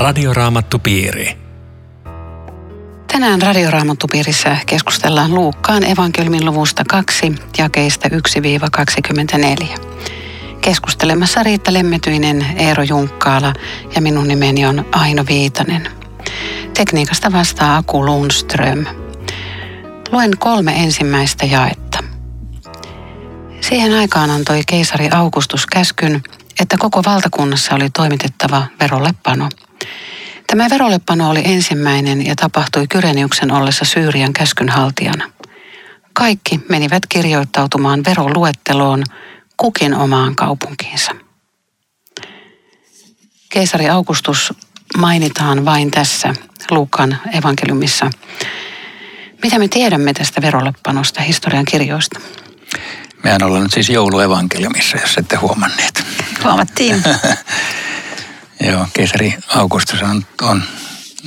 Radioraamattupiiri. Tänään Radioraamattupiirissä keskustellaan Luukkaan evankeliumin luvusta 2, jakeista 1-24. Keskustelemassa Riitta Lemmetyinen, Eero Junkkaala ja minun nimeni on Aino Viitanen. Tekniikasta vastaa Aku Lundström. Luen kolme ensimmäistä jaetta. Siihen aikaan antoi keisari Augustus käskyn, että koko valtakunnassa oli toimitettava verollepano. Tämä verollepano oli ensimmäinen ja tapahtui Kyreniuksen ollessa Syyrian käskynhaltijana. Kaikki menivät kirjoittautumaan veroluetteloon kukin omaan kaupunkiinsa. Keisari Augustus mainitaan vain tässä Luukan evankeliumissa. Mitä me tiedämme tästä verollepanosta historian kirjoista? Mehän ollaan nyt siis jouluevankeliumissa, jos ette huomanneet. Huomattiin. Joo, keisari Augustus on, on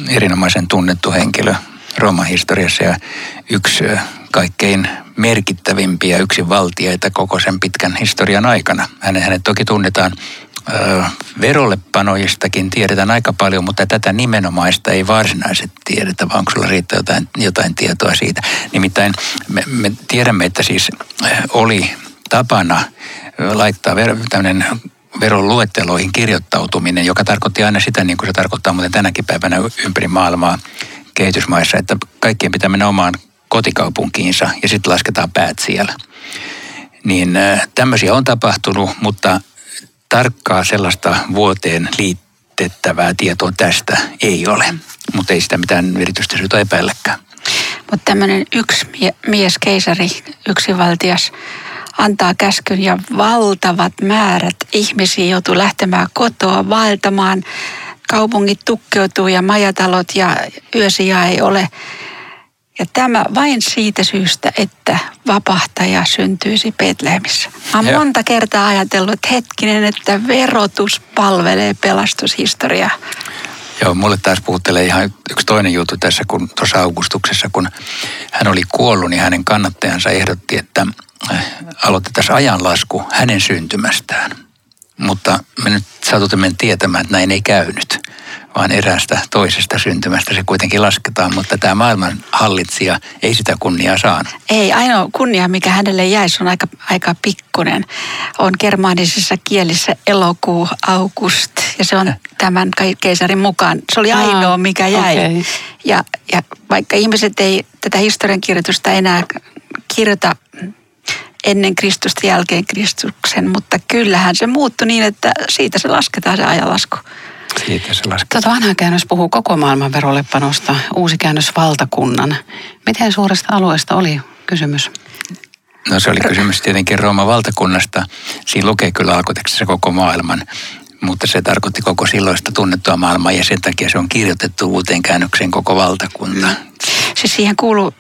erinomaisen tunnettu henkilö Rooman historiassa ja yksi kaikkein merkittävimpiä yksinvaltiaita koko sen pitkän historian aikana. Hänet, hänet toki tunnetaan ö, verollepanojistakin tiedetään aika paljon, mutta tätä nimenomaista ei varsinaisesti tiedetä, vaan onko sulla riittää jotain, jotain tietoa siitä. Nimittäin me, me tiedämme, että siis oli tapana laittaa ver, tämmöinen veron luetteloihin kirjoittautuminen, joka tarkoitti aina sitä, niin kuin se tarkoittaa muuten tänäkin päivänä ympäri maailmaa kehitysmaissa, että kaikkien pitää mennä omaan kotikaupunkiinsa ja sitten lasketaan päät siellä. Niin tämmöisiä on tapahtunut, mutta tarkkaa sellaista vuoteen liittettävää tietoa tästä ei ole. Mutta ei sitä mitään erityistä syytä epäilläkään. Mutta tämmöinen yksi mies, keisari, yksivaltias, antaa käskyn ja valtavat määrät ihmisiä joutuu lähtemään kotoa vaeltamaan. Kaupungit tukkeutuu ja majatalot ja yösiä ei ole. Ja tämä vain siitä syystä, että vapahtaja syntyisi Betlehemissä. Mä oon monta kertaa ajatellut, että hetkinen, että verotus palvelee pelastushistoriaa. Joo, mulle taas puhuttelee ihan yksi toinen juttu tässä, kun tuossa Augustuksessa, kun hän oli kuollut, niin hänen kannattajansa ehdotti, että äh, aloitetaan ajanlasku hänen syntymästään. Mutta me nyt satutimme tietämään, että näin ei käynyt vaan eräästä toisesta syntymästä se kuitenkin lasketaan, mutta tämä maailman hallitsija ei sitä kunniaa saanut. Ei, ainoa kunnia, mikä hänelle jäi, on aika, aika pikkunen. On germaanisissa kielissä elokuu, august, ja se on tämän keisarin mukaan. Se oli ainoa, mikä jäi. Okay. Ja, ja vaikka ihmiset ei tätä historiankirjoitusta enää kirjoita ennen Kristusta jälkeen Kristuksen, mutta kyllähän se muuttui niin, että siitä se lasketaan se ajanlasku. Siitä se Tuota vanha käännös puhuu koko maailman verollepanosta, uusi käännös valtakunnan. Miten suuresta alueesta oli kysymys? No se oli kysymys tietenkin Rooman valtakunnasta. Siinä lukee kyllä alkutekstissä koko maailman, mutta se tarkoitti koko silloista tunnettua maailmaa ja sen takia se on kirjoitettu uuteen käännökseen koko valtakunta. Mm. Siis siihen kuuluu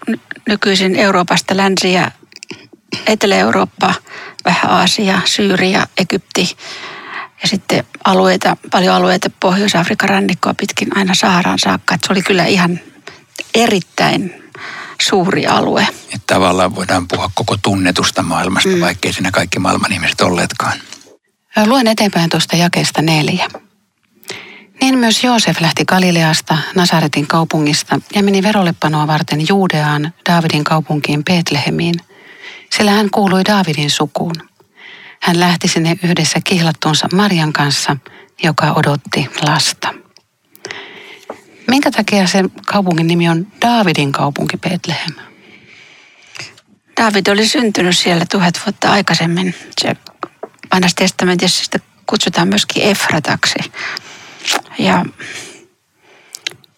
nykyisin Euroopasta länsi- ja Etelä-Eurooppa, vähän Aasia, Syyria, Egypti, ja sitten alueita, paljon alueita Pohjois-Afrikan rannikkoa pitkin aina Saharaan saakka. Että se oli kyllä ihan erittäin suuri alue. Että tavallaan voidaan puhua koko tunnetusta maailmasta, mm. vaikkei siinä kaikki maailman ihmiset olleetkaan. Luen eteenpäin tuosta jakeesta neljä. Niin myös Joosef lähti Galileasta, Nasaretin kaupungista ja meni verollepanoa varten Juudeaan, Daavidin kaupunkiin Betlehemiin, sillä hän kuului Daavidin sukuun – hän lähti sinne yhdessä kihlattuunsa Marian kanssa, joka odotti lasta. Minkä takia se kaupungin nimi on Daavidin kaupunki Betlehem? Daavid oli syntynyt siellä tuhat vuotta aikaisemmin. Se vanhassa testamentissa sitä kutsutaan myöskin Efrataksi. Ja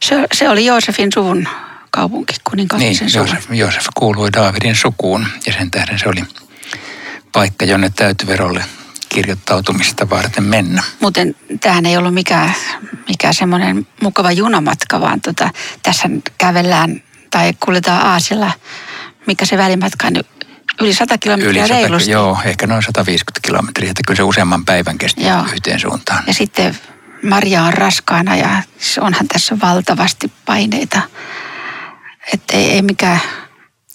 se, se oli Joosefin suvun kaupunki, kuninkaallisen niin, Joosef, Joosef kuului Daavidin sukuun ja sen tähden se oli paikka, jonne täytyverolle kirjoittautumista varten mennä. Muuten tähän ei ollut mikään, mikään semmoinen mukava junamatka, vaan tota, tässä kävellään tai kuljetaan Aasilla, mikä se välimatka on yli 100 kilometriä yli 100, reilusti. Joo, ehkä noin 150 kilometriä, että kyllä se useamman päivän kesti joo. yhteen suuntaan. Ja sitten Maria on raskaana ja onhan tässä valtavasti paineita. Että ei, ei mikään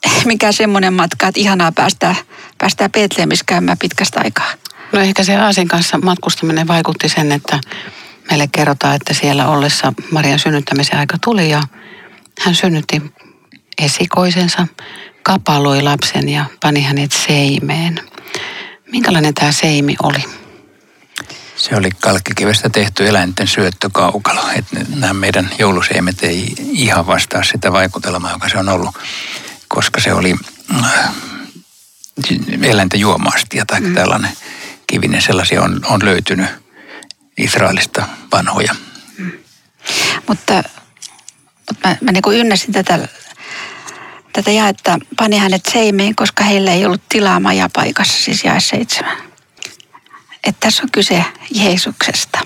mikä semmoinen matka, että ihanaa päästää, päästää Betlehemissä käymään pitkästä aikaa. No ehkä se Aasin kanssa matkustaminen vaikutti sen, että meille kerrotaan, että siellä ollessa Marian synnyttämisen aika tuli ja hän synnytti esikoisensa, kapaloi lapsen ja pani hänet seimeen. Minkälainen tämä seimi oli? Se oli kalkkikivestä tehty eläinten syöttökaukalo. Että nämä meidän jouluseimet ei ihan vastaa sitä vaikutelmaa, joka se on ollut, koska se oli äh, eläinten juomaastia tai mm. tällainen kivinen. Sellaisia on, on löytynyt Israelista vanhoja. Mm. Mutta, mutta mä, mä niin ynnäsin tätä, tätä jaetta, pani hänet seimeen, koska heillä ei ollut tilaa majapaikassa, siis jae seitsemän. Että tässä on kyse Jeesuksesta,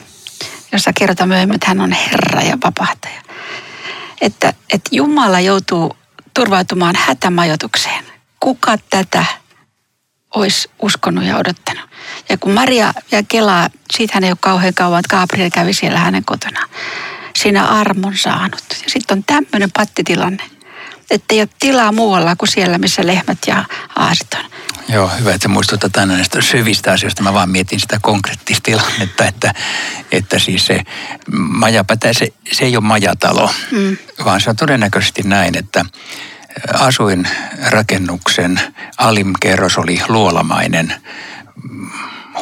jossa kerrotaan myöhemmin, että hän on Herra ja vapahtaja. Että, että Jumala joutuu turvautumaan hätämajoitukseen. Kuka tätä olisi uskonut ja odottanut? Ja kun Maria ja Kelaa, siitä hän ei ole kauhean kauan, että Gabriel kävi siellä hänen kotona. Siinä armon saanut. Ja sitten on tämmöinen pattitilanne, että ei ole tilaa muualla kuin siellä, missä lehmät ja aasit on. Joo, hyvä, että muistutat aina näistä syvistä asioista. Mä vaan mietin sitä konkreettista tilannetta, että, että siis se majapätä, se, se ei ole majatalo, mm. vaan se on todennäköisesti näin, että asuinrakennuksen alimkerros oli luolamainen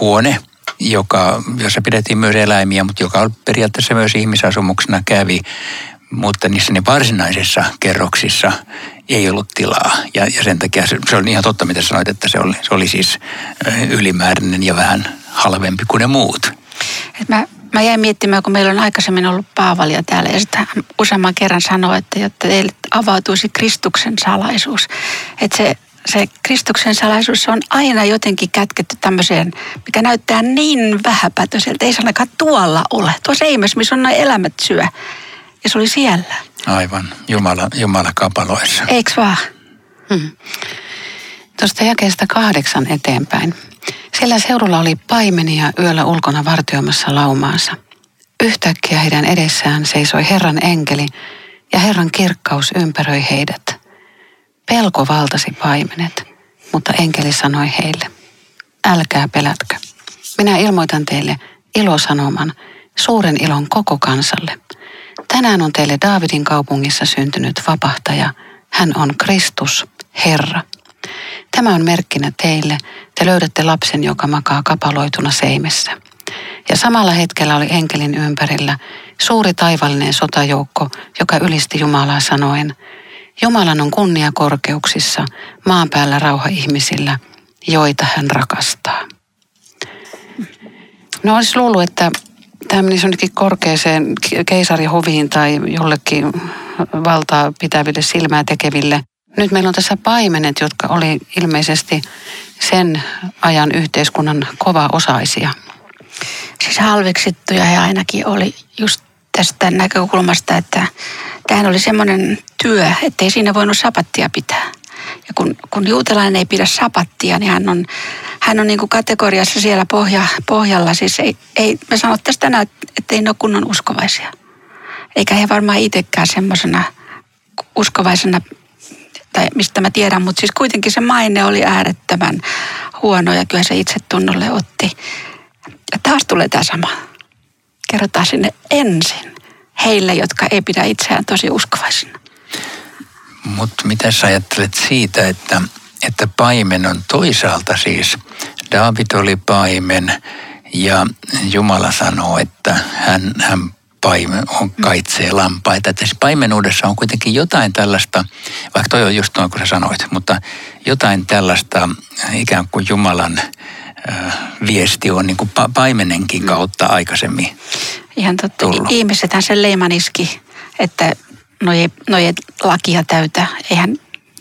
huone, joka, jossa pidettiin myös eläimiä, mutta joka periaatteessa myös ihmisasumuksena kävi. Mutta niissä ne varsinaisissa kerroksissa ei ollut tilaa. Ja, ja sen takia se, se oli ihan totta, mitä sanoit, että se oli, se oli siis ylimääräinen ja vähän halvempi kuin ne muut. Et mä, mä jäin miettimään, kun meillä on aikaisemmin ollut Paavalia täällä ja sitä useamman kerran sanoi, että jotta teille avautuisi Kristuksen salaisuus. Että se se Kristuksen salaisuus on aina jotenkin kätketty tämmöiseen, mikä näyttää niin vähäpätöiseltä. Ei se ainakaan tuolla ole. Tuossa Seimes, missä on noin elämät syö. Ja se oli siellä. Aivan. Jumala, Jumala kapaloissa. Eiks vaan? Hmm. Tuosta jakeesta kahdeksan eteenpäin. Sillä seudulla oli paimenia yöllä ulkona vartioimassa laumaansa. Yhtäkkiä heidän edessään seisoi Herran enkeli ja Herran kirkkaus ympäröi heidät – Pelko valtasi paimenet, mutta enkeli sanoi heille, älkää pelätkö. Minä ilmoitan teille ilosanoman, suuren ilon koko kansalle. Tänään on teille Daavidin kaupungissa syntynyt vapahtaja. Hän on Kristus, Herra. Tämä on merkkinä teille. Te löydätte lapsen, joka makaa kapaloituna seimessä. Ja samalla hetkellä oli enkelin ympärillä suuri taivallinen sotajoukko, joka ylisti Jumalaa sanoen, Jumalan on kunnia korkeuksissa, maan päällä rauha ihmisillä, joita hän rakastaa. No olisi luullut, että tämä menisi jonnekin korkeaseen keisarihoviin tai jollekin valtaa pitäville silmää tekeville. Nyt meillä on tässä paimenet, jotka oli ilmeisesti sen ajan yhteiskunnan kova osaisia. Siis halveksittuja he ainakin oli just tästä näkökulmasta, että tämähän oli semmoinen työ, ettei siinä voinut sapattia pitää. Ja kun, kun juutalainen ei pidä sapattia, niin hän on, hän on niin kuin kategoriassa siellä pohja, pohjalla. Siis ei, ei, me sanottaisiin tänään, että ei ne ole kunnon uskovaisia. Eikä he varmaan itsekään semmoisena uskovaisena, tai mistä mä tiedän, mutta siis kuitenkin se maine oli äärettömän huono ja kyllä se itse tunnolle otti. Ja taas tulee tämä sama kerrotaan sinne ensin heille, jotka ei pidä itseään tosi uskovaisina. Mutta mitä sä ajattelet siitä, että, että paimen on toisaalta siis, David oli paimen ja Jumala sanoo, että hän, hän paimen on kaitsee lampaita. Että siis paimenuudessa on kuitenkin jotain tällaista, vaikka toi on just noin kuin sä sanoit, mutta jotain tällaista ikään kuin Jumalan viesti on niin kuin paimenenkin kautta aikaisemmin Ihan totta. Tullut. Ihmisethän sen leiman iski, että noje, noje lakia täytä. Eihän,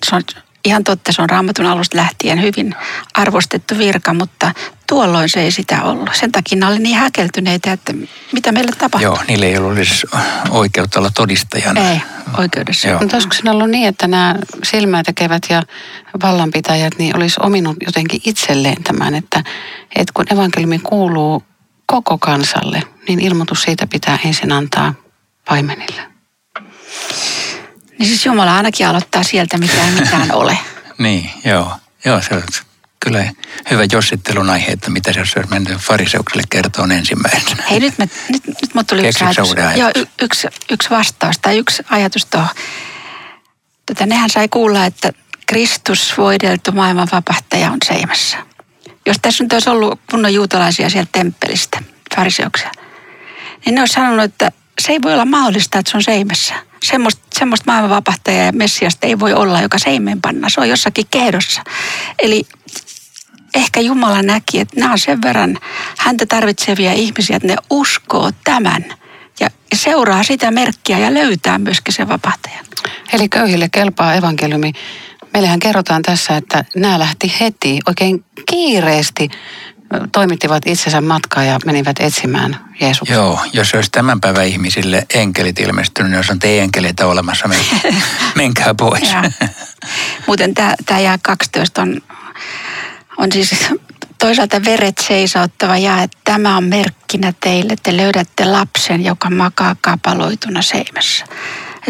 se on ihan totta, se on raamatun alusta lähtien hyvin arvostettu virka, mutta tuolloin se ei sitä ollut. Sen takia ne oli niin häkeltyneitä, että mitä meille tapahtuu. Joo, niille ei ollut edes oikeutta olla todistajana. Ei, oikeudessa. Joo. Mutta olisiko siinä ollut niin, että nämä silmätekevät ja vallanpitäjät niin olisi ominut jotenkin itselleen tämän, että, että kun evankeliumi kuuluu koko kansalle, niin ilmoitus siitä pitää ensin antaa paimenille. Niin siis Jumala ainakin aloittaa sieltä, mitä ei mitään ole. niin, joo. Joo, se on kyllä hyvä jossittelun aihe, että mitä se olisi mennyt fariseukselle kertoa ensimmäisenä. Hei nyt, me, nyt, nyt mut tuli yksi ajatus. ajatus. Joo, y, yksi, yksi vastaus tai yksi ajatus tuohon. Tätä nehän sai kuulla, että Kristus voideltu maailman vapahtaja on seimässä. Jos tässä nyt olisi ollut kunnon juutalaisia sieltä temppelistä, fariseuksia, niin ne olisi sanonut, että se ei voi olla mahdollista, että se on seimässä. Semmoista, semmoista maailmanvapahtajaa ja messiasta ei voi olla, joka seimeen panna. Se on jossakin kehdossa. Eli ehkä Jumala näki, että nämä on sen verran häntä tarvitsevia ihmisiä, että ne uskoo tämän ja seuraa sitä merkkiä ja löytää myöskin sen vapahtajan. Eli köyhille kelpaa evankeliumi. Meillähän kerrotaan tässä, että nämä lähti heti oikein kiireesti toimittivat itsensä matkaa ja menivät etsimään Jeesuksen. Joo, jos olisi tämän päivän ihmisille enkelit ilmestynyt, niin jos on teidän enkeleitä olemassa, menkää, menkää pois. Muuten tämä jää 12 on, on siis toisaalta veret seisauttava ja että tämä on merkkinä teille, te löydätte lapsen, joka makaa kapaloituna seimessä.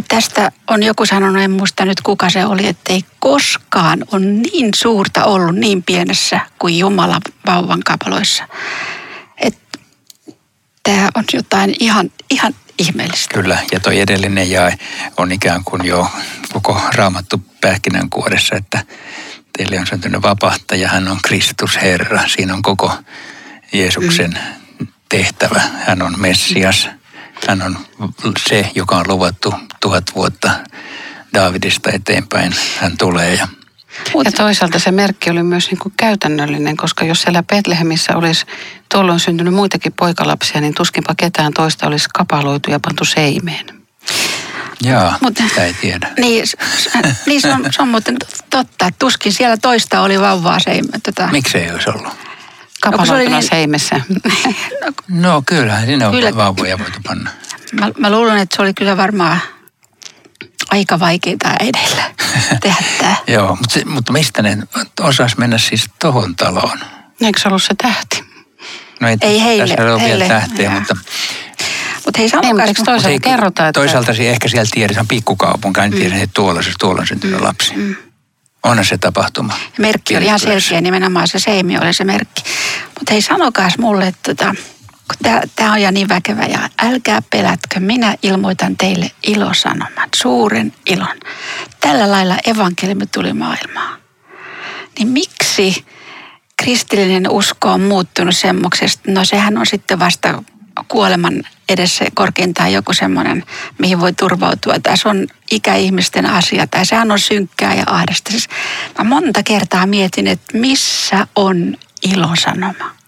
Tästä on joku sanonut, en muista nyt kuka se oli, että ei koskaan on niin suurta ollut niin pienessä kuin Jumala vauvan kapaloissa. Tämä on jotain ihan, ihan ihmeellistä. Kyllä, ja tuo edellinen jae on ikään kuin jo koko raamattu pähkinänkuoressa, että teille on syntynyt vapahtaja, hän on Kristus Herra. Siinä on koko Jeesuksen mm. tehtävä. Hän on Messias. Hän on se, joka on luvattu tuhat vuotta Daavidista eteenpäin. Hän tulee ja ja toisaalta se merkki oli myös niin kuin käytännöllinen, koska jos siellä Betlehemissä olisi tuolloin syntynyt muitakin poikalapsia, niin tuskinpa ketään toista olisi kapaloitu ja pantu seimeen. Joo, Mut, ei tiedä. Niin, niin se, on, se on muuten totta, että tuskin siellä toista oli vauvaa seimeen. Tota. Miksi ei olisi ollut? Kapaloituna no, seimessä. no kyllähän siinä on kyllä. vauvoja voitu panna. Mä, mä luulen, että se oli kyllä varmaan aika vaikeaa edellä tehdä tämä. Joo, mutta, se, mutta mistä ne osas mennä siis tohon taloon? Eikö se ollut se tähti? No ei, ei heille. Tässä ei ole heille. vielä tähteä, ja. mutta... Mutta hei, sanokaa... Niin, toisaalta hei, kerrotaan, että... Toisaalta se ehkä siellä tiedetään pikkukaupunki, niin mm. tiedetään, että tuolla, se, tuolla on syntynyt mm. lapsi. Mm. Onhan se tapahtuma. Merkki oli ihan selkeä, nimenomaan se seimi oli se merkki. Mutta hei, sanokaas mulle, että tota, Tämä on ja niin väkevä ja älkää pelätkö, minä ilmoitan teille ilosanoman, suuren ilon. Tällä lailla evankeliumi tuli maailmaan. Niin miksi kristillinen usko on muuttunut semmoisesta? No sehän on sitten vasta kuoleman edessä korkeintaan joku semmoinen, mihin voi turvautua. Tai se on ikäihmisten asia, tai sehän on synkkää ja ahdasta. Siis mä monta kertaa mietin, että missä on ilosanoma.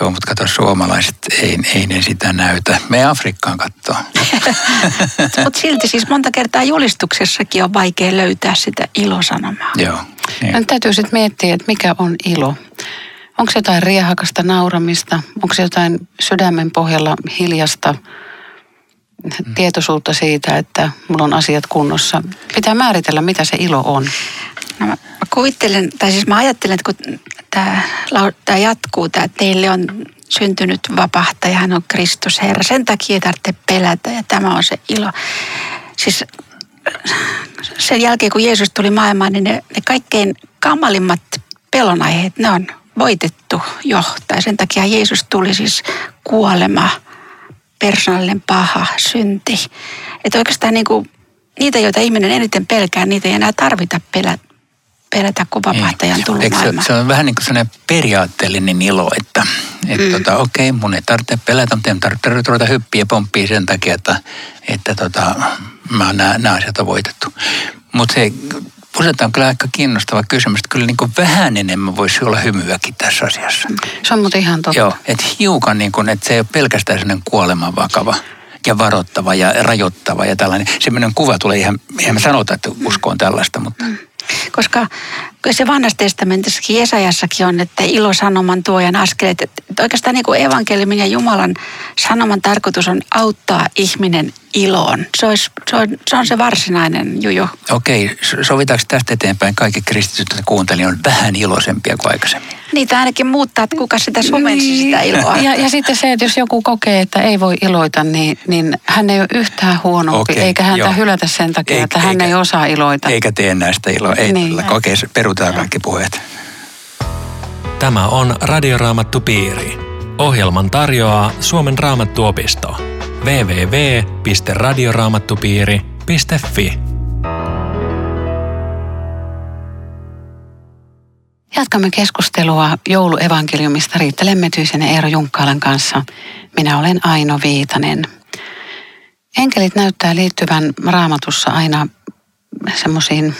Joo, mutta kato, suomalaiset, ei, ei ne sitä näytä. Me Afrikkaan katsoo. mutta silti siis monta kertaa julistuksessakin on vaikea löytää sitä ilosanomaa. Joo. Niin. täytyy sitten miettiä, että mikä on ilo. Onko se jotain riehakasta nauramista? Onko se jotain sydämen pohjalla hiljasta mm. tietoisuutta siitä, että mulla on asiat kunnossa? Pitää määritellä, mitä se ilo on. No mä, mä kuvittelen, tai siis mä ajattelen, että kun tämä, jatkuu, tämä teille on syntynyt vapahtaja, hän on Kristus Herra. Sen takia ei tarvitse pelätä ja tämä on se ilo. Siis sen jälkeen, kun Jeesus tuli maailmaan, niin ne, ne kaikkein kamalimmat pelonaiheet, ne on voitettu jo. Tai sen takia Jeesus tuli siis kuolema, persoonallinen paha, synti. Että oikeastaan niin kuin, niitä, joita ihminen eniten pelkää, niitä ei enää tarvita pelätä pelätä, kun vapahtajan niin. tullut se, se on vähän niin kuin sellainen periaatteellinen ilo, että et mm. tota, okei, okay, mun ei tarvitse pelätä, mutta en tarvitse ruveta hyppiä pomppia sen takia, että, että tota, mä nämä, nämä asiat on voitettu. Mutta se Usein on kyllä aika kiinnostava kysymys, että kyllä niin kuin vähän enemmän voisi olla hymyäkin tässä asiassa. Se on muuten ihan totta. Joo, että hiukan niin kuin, että se ei ole pelkästään sellainen kuoleman vakava ja varoittava ja rajoittava ja tällainen. Semmoinen kuva tulee ihan, ihan mä sanota, että usko on tällaista, mutta... Mm. Koska se vanhassa testamentissakin Jesajassakin on, että ilosanoman tuojan askeleet. Että oikeastaan niin kuin evankeliumin ja Jumalan sanoman tarkoitus on auttaa ihminen iloon. Se, olisi, se, on, se on se varsinainen juju. Okei, sovitaanko tästä eteenpäin kaikki kristityt, jotka kuuntelivat, on vähän iloisempia kuin aikaisemmin? Niitä ainakin muuttaa, että kuka sitä sumensi niin. sitä iloa. Ja, ja sitten se, että jos joku kokee, että ei voi iloita, niin, niin hän ei ole yhtään huonompi, okay, eikä häntä joo. hylätä sen takia, eikä, että hän eikä, ei osaa iloita. Eikä tee näistä iloa, ei niin. okei, perutaan kaikki puheet. Tämä on Radioraamattu Piiri. Ohjelman tarjoaa Suomen Raamattuopisto. www.radioraamattupiiri.fi Jatkamme keskustelua jouluevankeliumista Riitta Lemmetyisen ja Eero Junkkaalan kanssa. Minä olen Aino Viitanen. Enkelit näyttää liittyvän raamatussa aina semmoisiin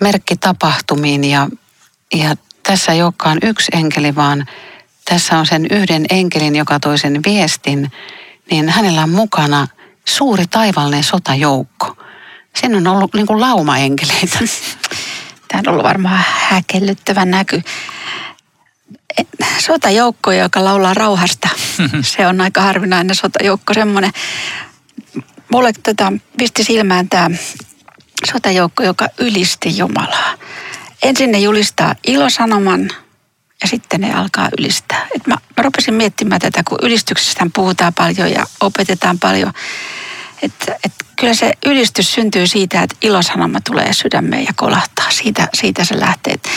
merkkitapahtumiin ja, ja tässä ei olekaan yksi enkeli, vaan tässä on sen yhden enkelin, joka toi sen viestin, niin hänellä on mukana suuri taivallinen sotajoukko. Siinä on ollut niin kuin laumaenkeleitä. Tämä on ollut varmaan häkellyttävä näky. Sotajoukko, joka laulaa rauhasta. Se on aika harvinainen sotajoukko, semmoinen. Mulle tota, pisti silmään tämä sotajoukko, joka ylisti Jumalaa. Ensin ne julistaa ilosanoman ja sitten ne alkaa ylistää. Et mä, mä rupesin miettimään tätä, kun ylistyksestä puhutaan paljon ja opetetaan paljon. Että et kyllä se ylistys syntyy siitä, että ilosanoma tulee sydämeen ja kolahtaa. Siitä, siitä se lähtee. Että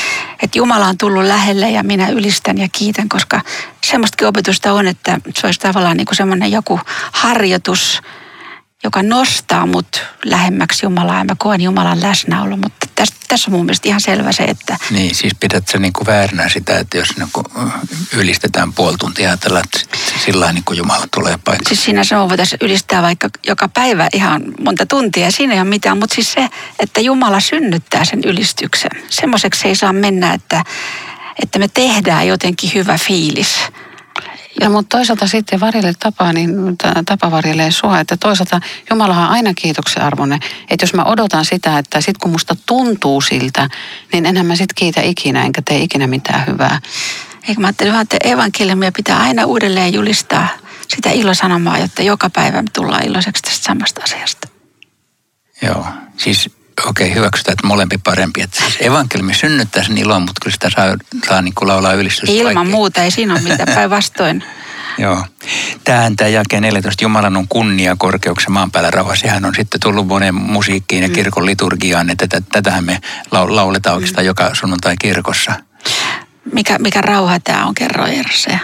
et Jumala on tullut lähelle ja minä ylistän ja kiitän, koska semmoistakin opetusta on, että se olisi tavallaan niin kuin semmoinen joku harjoitus – joka nostaa mut lähemmäksi Jumalaa mä koen Jumalan läsnäolo. Mutta tässä, tässä on mun mielestä ihan selvä se, että... Niin, siis pidät sä niin kuin vääränä sitä, että jos niin kuin ylistetään puoli tuntia, ajatella, että sillä niin kuin Jumala tulee paikalle. Siis siinä se on, voitaisiin ylistää vaikka joka päivä ihan monta tuntia, siinä ei ole mitään, mutta siis se, että Jumala synnyttää sen ylistyksen. Semmoiseksi ei saa mennä, että, että me tehdään jotenkin hyvä fiilis ja mutta toisaalta sitten varjelle tapaa, niin tapa varjelee sua, että toisaalta Jumalahan on aina kiitoksen arvoinen. Että jos mä odotan sitä, että sit kun musta tuntuu siltä, niin enhän mä sit kiitä ikinä, enkä tee ikinä mitään hyvää. Eikö mä ajattelin, että evankeliumia pitää aina uudelleen julistaa sitä ilosanomaa, jotta joka päivä me tullaan iloiseksi tästä samasta asiasta. Joo, siis okei, okay, hyväksytään, että molempi parempi. Että siis evankeliumi synnyttää sen ilon, mutta kyllä sitä saa, saa niin kuin laulaa ylistystä. Ilman kaikkeen. muuta, ei siinä ole mitään päinvastoin. Joo. Tähän tämä jakeen 14, Jumalan on kunnia korkeuksen maan päällä rauha. Sehän on sitten tullut monen musiikkiin ja mm. kirkon liturgiaan, että tätä, tätähän me lauletaan oikeastaan mm. joka sunnuntai kirkossa. Mikä, mikä rauha tämä on, kerro Erse.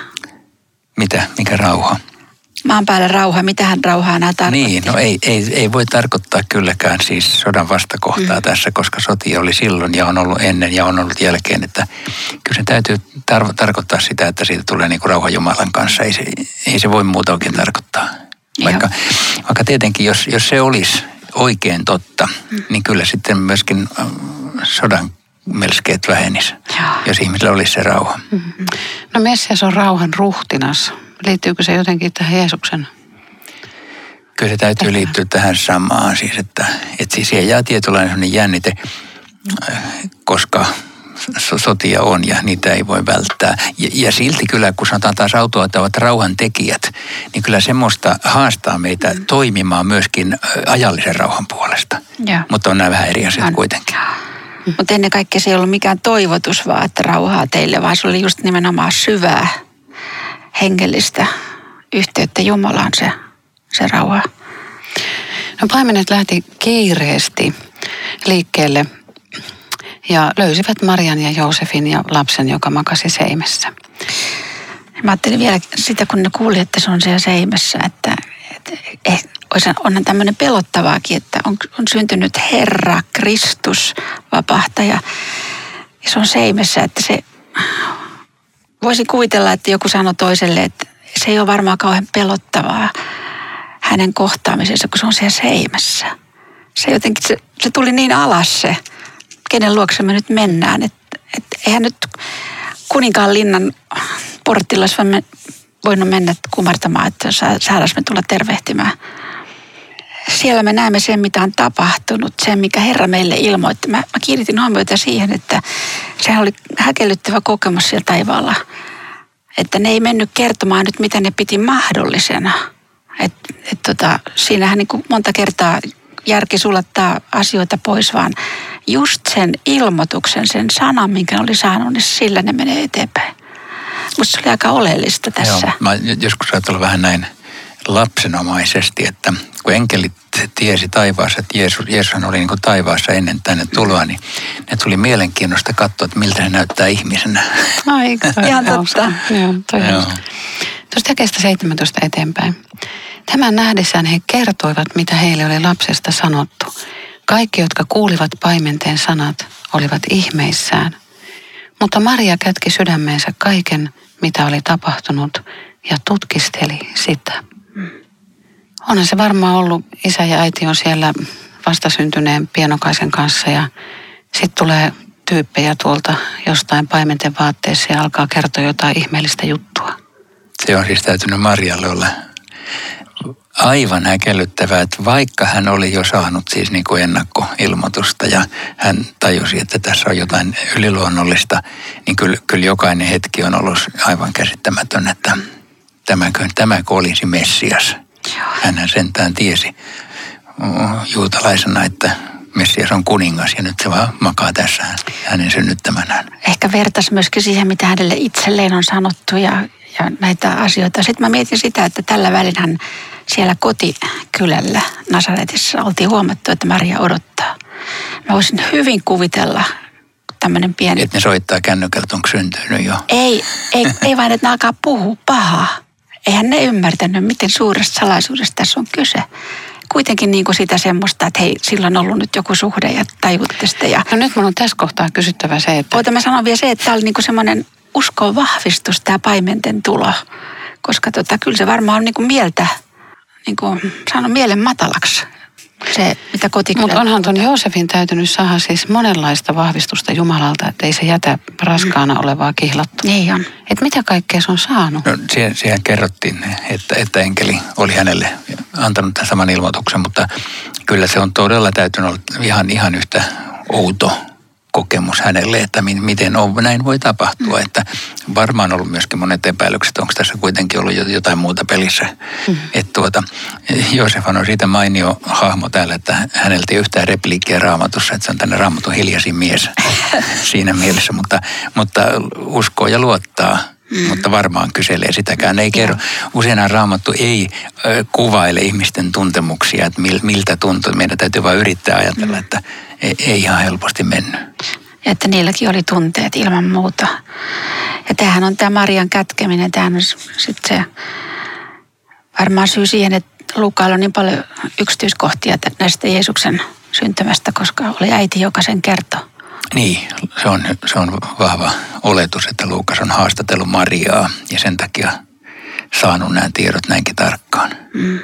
Mitä, mikä rauha? Maan päällä rauha, mitähän rauhaa nämä tarkoittaa? Niin, no ei, ei, ei voi tarkoittaa kylläkään siis sodan vastakohtaa mm. tässä, koska sotia oli silloin ja on ollut ennen ja on ollut jälkeen. Että kyllä se täytyy tar- tarkoittaa sitä, että siitä tulee niin kuin rauha Jumalan kanssa. Ei se, ei se voi muuta oikein tarkoittaa. Vaikka, vaikka tietenkin, jos, jos se olisi oikein totta, mm. niin kyllä sitten myöskin äh, sodan melskeet vähenis, jos ihmisillä olisi se rauha. Mm-hmm. No Messias on rauhan ruhtinas. Liittyykö se jotenkin tähän Jeesuksen? Kyllä se täytyy liittyä tähän samaan. Siis, että, että siis siihen jää tietynlainen jännite, koska sotia on ja niitä ei voi välttää. Ja, ja silti kyllä, kun sanotaan taas autoat ovat rauhan tekijät, niin kyllä semmoista haastaa meitä mm. toimimaan myöskin ajallisen rauhan puolesta. Ja. Mutta on nämä vähän eri asiat on. kuitenkin. Mutta ennen kaikkea se ei ollut mikään toivotus vaan, että rauhaa teille, vaan se oli just nimenomaan syvää hengellistä yhteyttä Jumalaan se, se rauha. No paimenet lähti kiireesti liikkeelle ja löysivät Marian ja Joosefin ja lapsen, joka makasi seimessä. Mä ajattelin vielä sitä, kun ne kuuli, että se on siellä seimessä, että, että eh, onhan tämmöinen pelottavaakin, että on, on syntynyt Herra, Kristus, vapahtaja. Ja se on seimessä, että se voisin kuvitella, että joku sanoi toiselle, että se ei ole varmaan kauhean pelottavaa hänen kohtaamisensa, kun se on siellä seimässä. Se jotenkin, se, se tuli niin alas se, kenen luokse me nyt mennään. Että et eihän nyt kuninkaan linnan portilla olisi voinut mennä kumartamaan, että saadaan me tulla tervehtimään. Siellä me näemme sen, mitä on tapahtunut, sen, mikä Herra meille ilmoitti. Mä, mä kiinnitin huomiota siihen, että sehän oli häkellyttävä kokemus siellä taivaalla. Että ne ei mennyt kertomaan nyt, mitä ne piti mahdollisena. Et, et tota, siinähän niin kuin monta kertaa järki sulattaa asioita pois, vaan just sen ilmoituksen, sen sanan, minkä oli saanut, niin sillä ne menee eteenpäin. Musta se oli aika oleellista tässä. Joo, mä joskus ajattelen vähän näin lapsenomaisesti, että kun enkelit tiesi taivaassa, että Jeesus, Jeesushan oli niin kuin taivaassa ennen tänne tuloa, niin ne tuli mielenkiinnosta katsoa, että miltä se näyttää ihmisenä. Aika. Ihan totta. Joo, toi Joo. Tuosta jakeesta 17 eteenpäin. Tämän nähdessään he kertoivat, mitä heille oli lapsesta sanottu. Kaikki, jotka kuulivat paimenten sanat, olivat ihmeissään. Mutta Maria kätki sydämeensä kaiken, mitä oli tapahtunut, ja tutkisteli sitä. Onhan se varmaan ollut, isä ja äiti on siellä vastasyntyneen pienokaisen kanssa ja sitten tulee tyyppejä tuolta jostain paimenten vaatteessa ja alkaa kertoa jotain ihmeellistä juttua. Se on siis täytynyt Marjalle olla aivan häkellyttävää, että vaikka hän oli jo saanut siis niin kuin ennakkoilmoitusta ja hän tajusi, että tässä on jotain yliluonnollista, niin kyllä, kyllä jokainen hetki on ollut aivan käsittämätön, että tämäkö, tämäkö olisi Messias. Hänhän sentään tiesi mm, juutalaisena, että Messias on kuningas ja nyt se vaan makaa tässä hänen synnyttämänään. Ehkä vertas myöskin siihen, mitä hänelle itselleen on sanottu ja, ja näitä asioita. Sitten mä mietin sitä, että tällä välin siellä kotikylällä Nasaretissa oltiin huomattu, että Maria odottaa. Mä voisin hyvin kuvitella tämmöinen pieni... Että ne soittaa kännykältä, onko syntynyt jo. Ei, ei, ei vain, että ne alkaa puhua pahaa. Eihän ne ymmärtänyt, miten suuresta salaisuudesta tässä on kyse. Kuitenkin niin kuin sitä semmoista, että hei, sillä on ollut nyt joku suhde ja tajutte sitä. Ja... No nyt mun on tässä kohtaa kysyttävä se, että... Oota, mä sanon vielä se, että tämä oli niin kuin semmoinen uskon vahvistus, tämä paimenten tulo. Koska tota, kyllä se varmaan on niin kuin mieltä, niin kuin sanon mielen matalaksi se, mitä kotikylä... Mutta onhan tuon Joosefin täytynyt saada siis monenlaista vahvistusta Jumalalta, että ei se jätä raskaana olevaa kihlattua. Niin on. Et mitä kaikkea se on saanut? No, siihen, siihen kerrottiin, että, että enkeli oli hänelle antanut tämän saman ilmoituksen, mutta kyllä se on todella täytynyt olla ihan, ihan yhtä outo kokemus hänelle, että miten on, näin voi tapahtua. Mm. Että varmaan on ollut myöskin monet epäilykset, onko tässä kuitenkin ollut jotain muuta pelissä. Mm. Että tuota, Joosefan on siitä mainio hahmo täällä, että häneltä ei yhtään repliikkiä raamatussa, että se on tänne raamatun hiljaisin mies siinä mielessä, mutta, mutta uskoo ja luottaa. Mm. mutta varmaan kyselee sitäkään. Ei kerro, useinaan raamattu ei ö, kuvaile ihmisten tuntemuksia, että mil, miltä tuntuu. Meidän täytyy vain yrittää ajatella, mm. että ei, ei ihan helposti mennyt. Ja että niilläkin oli tunteet ilman muuta. Ja tämähän on tämä Marian kätkeminen, tämähän on sitten se varmaan syy siihen, että Lukaalla on niin paljon yksityiskohtia näistä Jeesuksen syntymästä, koska oli äiti, joka sen kertoi. Niin, se on, se on vahva oletus, että Luukas on haastatellut Mariaa ja sen takia saanut nämä tiedot näinkin tarkkaan. Mm.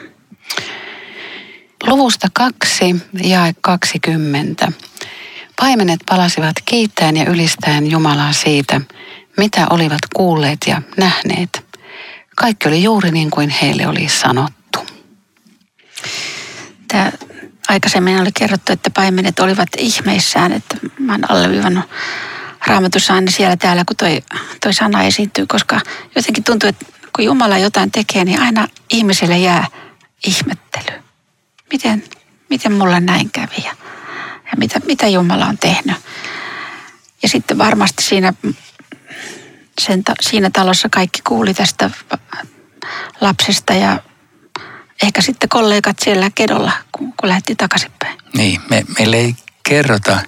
Luvusta kaksi ja 20. Paimenet palasivat kiittäen ja ylistäen Jumalaa siitä, mitä olivat kuulleet ja nähneet. Kaikki oli juuri niin kuin heille oli sanottu. Tämä aikaisemmin oli kerrottu, että paimenet olivat ihmeissään, että mä oon alleviivannut raamatussa aina siellä täällä, kun toi, toi sana esiintyy, koska jotenkin tuntuu, että kun Jumala jotain tekee, niin aina ihmiselle jää ihmettely. Miten, miten mulle näin kävi ja, ja mitä, mitä Jumala on tehnyt. Ja sitten varmasti siinä, sen, siinä talossa kaikki kuuli tästä lapsesta ja ehkä sitten kollegat siellä kedolla, kun, kun lähti takaisinpäin. Niin, me, meille ei kerrota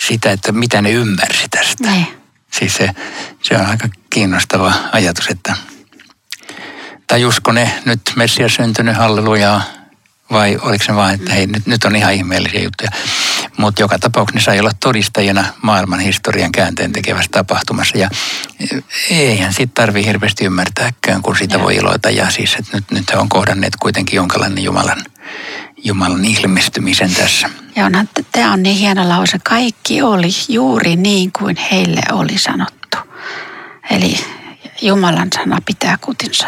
sitä, että mitä ne ymmärsi tästä. Niin. Siis se, se on aika kiinnostava ajatus, että tajusko ne nyt Messias syntynyt hallelujaa vai oliko se vain, että hei, nyt, nyt on ihan ihmeellisiä juttuja. Mutta joka tapauksessa ne sai olla todistajina maailman historian käänteen tekevässä tapahtumassa. Ja eihän siitä tarvitse hirveästi ymmärtääkään, kun sitä voi iloita. Ja siis, että nyt, nyt he on kohdanneet kuitenkin jonkinlainen Jumalan, Jumalan ilmestymisen tässä. Ja onhan, tämä on niin hieno lause. Kaikki oli juuri niin kuin heille oli sanottu. Eli Jumalan sana pitää kutinsa.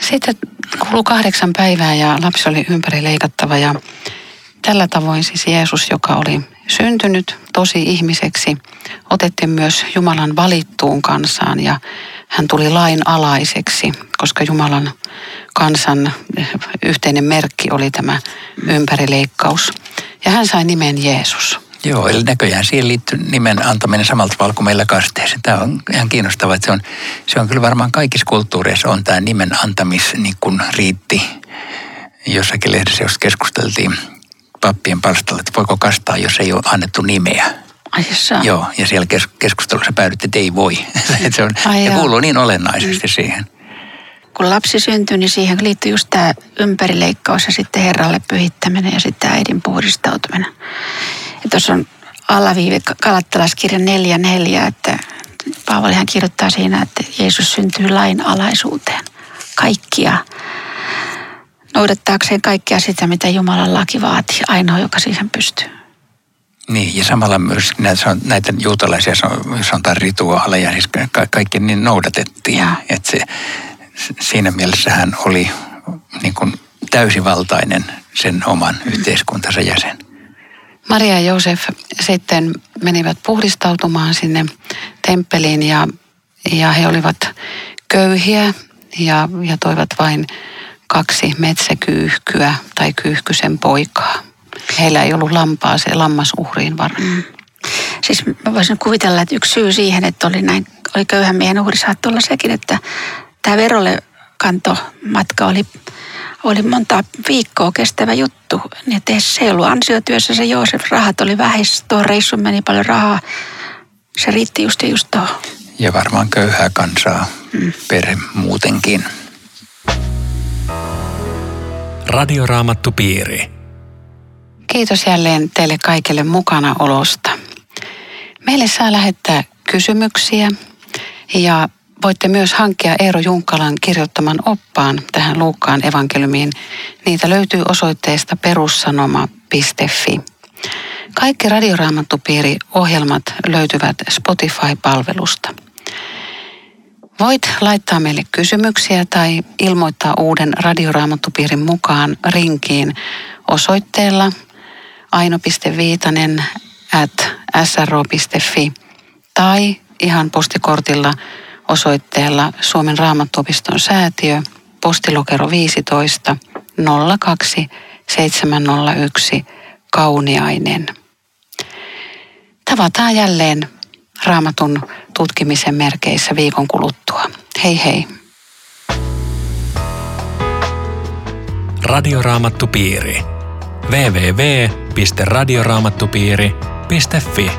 Sitten kului kahdeksan päivää ja lapsi oli ympäri leikattava ja tällä tavoin siis Jeesus, joka oli syntynyt tosi ihmiseksi, otettiin myös Jumalan valittuun kansaan ja hän tuli lain alaiseksi, koska Jumalan kansan yhteinen merkki oli tämä ympärileikkaus. Ja hän sai nimen Jeesus. Joo, eli näköjään siihen liittyy nimen antaminen samalla tavalla kuin meillä kasteeseen. Tämä on ihan kiinnostavaa, että se on, se on kyllä varmaan kaikissa kulttuureissa on tämä nimen antamis niin kuin riitti. Jossakin lehdessä, jos keskusteltiin pappien palstalla, että voiko kastaa, jos ei ole annettu nimeä. Ai. Joo, ja siellä kes- keskustelussa päädytte, että ei voi. se on, Ai ja joo. kuuluu niin olennaisesti siihen. Kun lapsi syntyi, niin siihen liittyy just tämä ympärileikkaus ja sitten herralle pyhittäminen ja sitten äidin puhdistautuminen. Ja tuossa on alaviive Kalattalaskirja 4.4, että Paavalihan kirjoittaa siinä, että Jeesus syntyy lain alaisuuteen. Kaikkia noudattaakseen kaikkea sitä, mitä Jumalan laki vaatii. Ainoa, joka siihen pystyy. Niin, ja samalla myös näitä, näitä juutalaisia san- sanotaan rituaaleja, siis ka- kaikki niin noudatettiin. Joo. Että se, siinä mielessä hän oli niin kuin täysivaltainen sen oman yhteiskuntansa jäsen. Maria ja Joosef sitten menivät puhdistautumaan sinne temppeliin ja, ja he olivat köyhiä ja, ja toivat vain kaksi metsäkyyhkyä tai kyyhkysen poikaa. Heillä ei ollut lampaa se lammasuhriin varmaan. Siis mä voisin kuvitella, että yksi syy siihen, että oli näin, oli köyhän miehen uhri, saattoi olla sekin, että tämä verolle kantomatka oli, oli monta viikkoa kestävä juttu. Niin että se ei ollut ansiotyössä se Joosef, rahat oli vähäistä, tuo reissu meni paljon rahaa. Se riitti just ja just tuohon. Ja varmaan köyhää kansaa, perhe muutenkin. Radioraamattupiiri. Kiitos jälleen teille kaikille mukanaolosta. Meille saa lähettää kysymyksiä ja voitte myös hankkia Eero Junkkalan kirjoittaman oppaan tähän Luukkaan evankeliumiin. Niitä löytyy osoitteesta perussanoma.fi. Kaikki Radioraamattupiiri-ohjelmat löytyvät Spotify-palvelusta. Voit laittaa meille kysymyksiä tai ilmoittaa uuden Radioraamattupiirin mukaan rinkiin osoitteella aino.viitanen at sro.fi tai ihan postikortilla osoitteella Suomen raamattuopiston säätiö, postilokero 15 02 701 Kauniainen. Tavataan jälleen raamatun tutkimisen merkeissä viikon kuluttua. Hei hei! Radioraamattupiiri. www.radioraamattupiiri.fi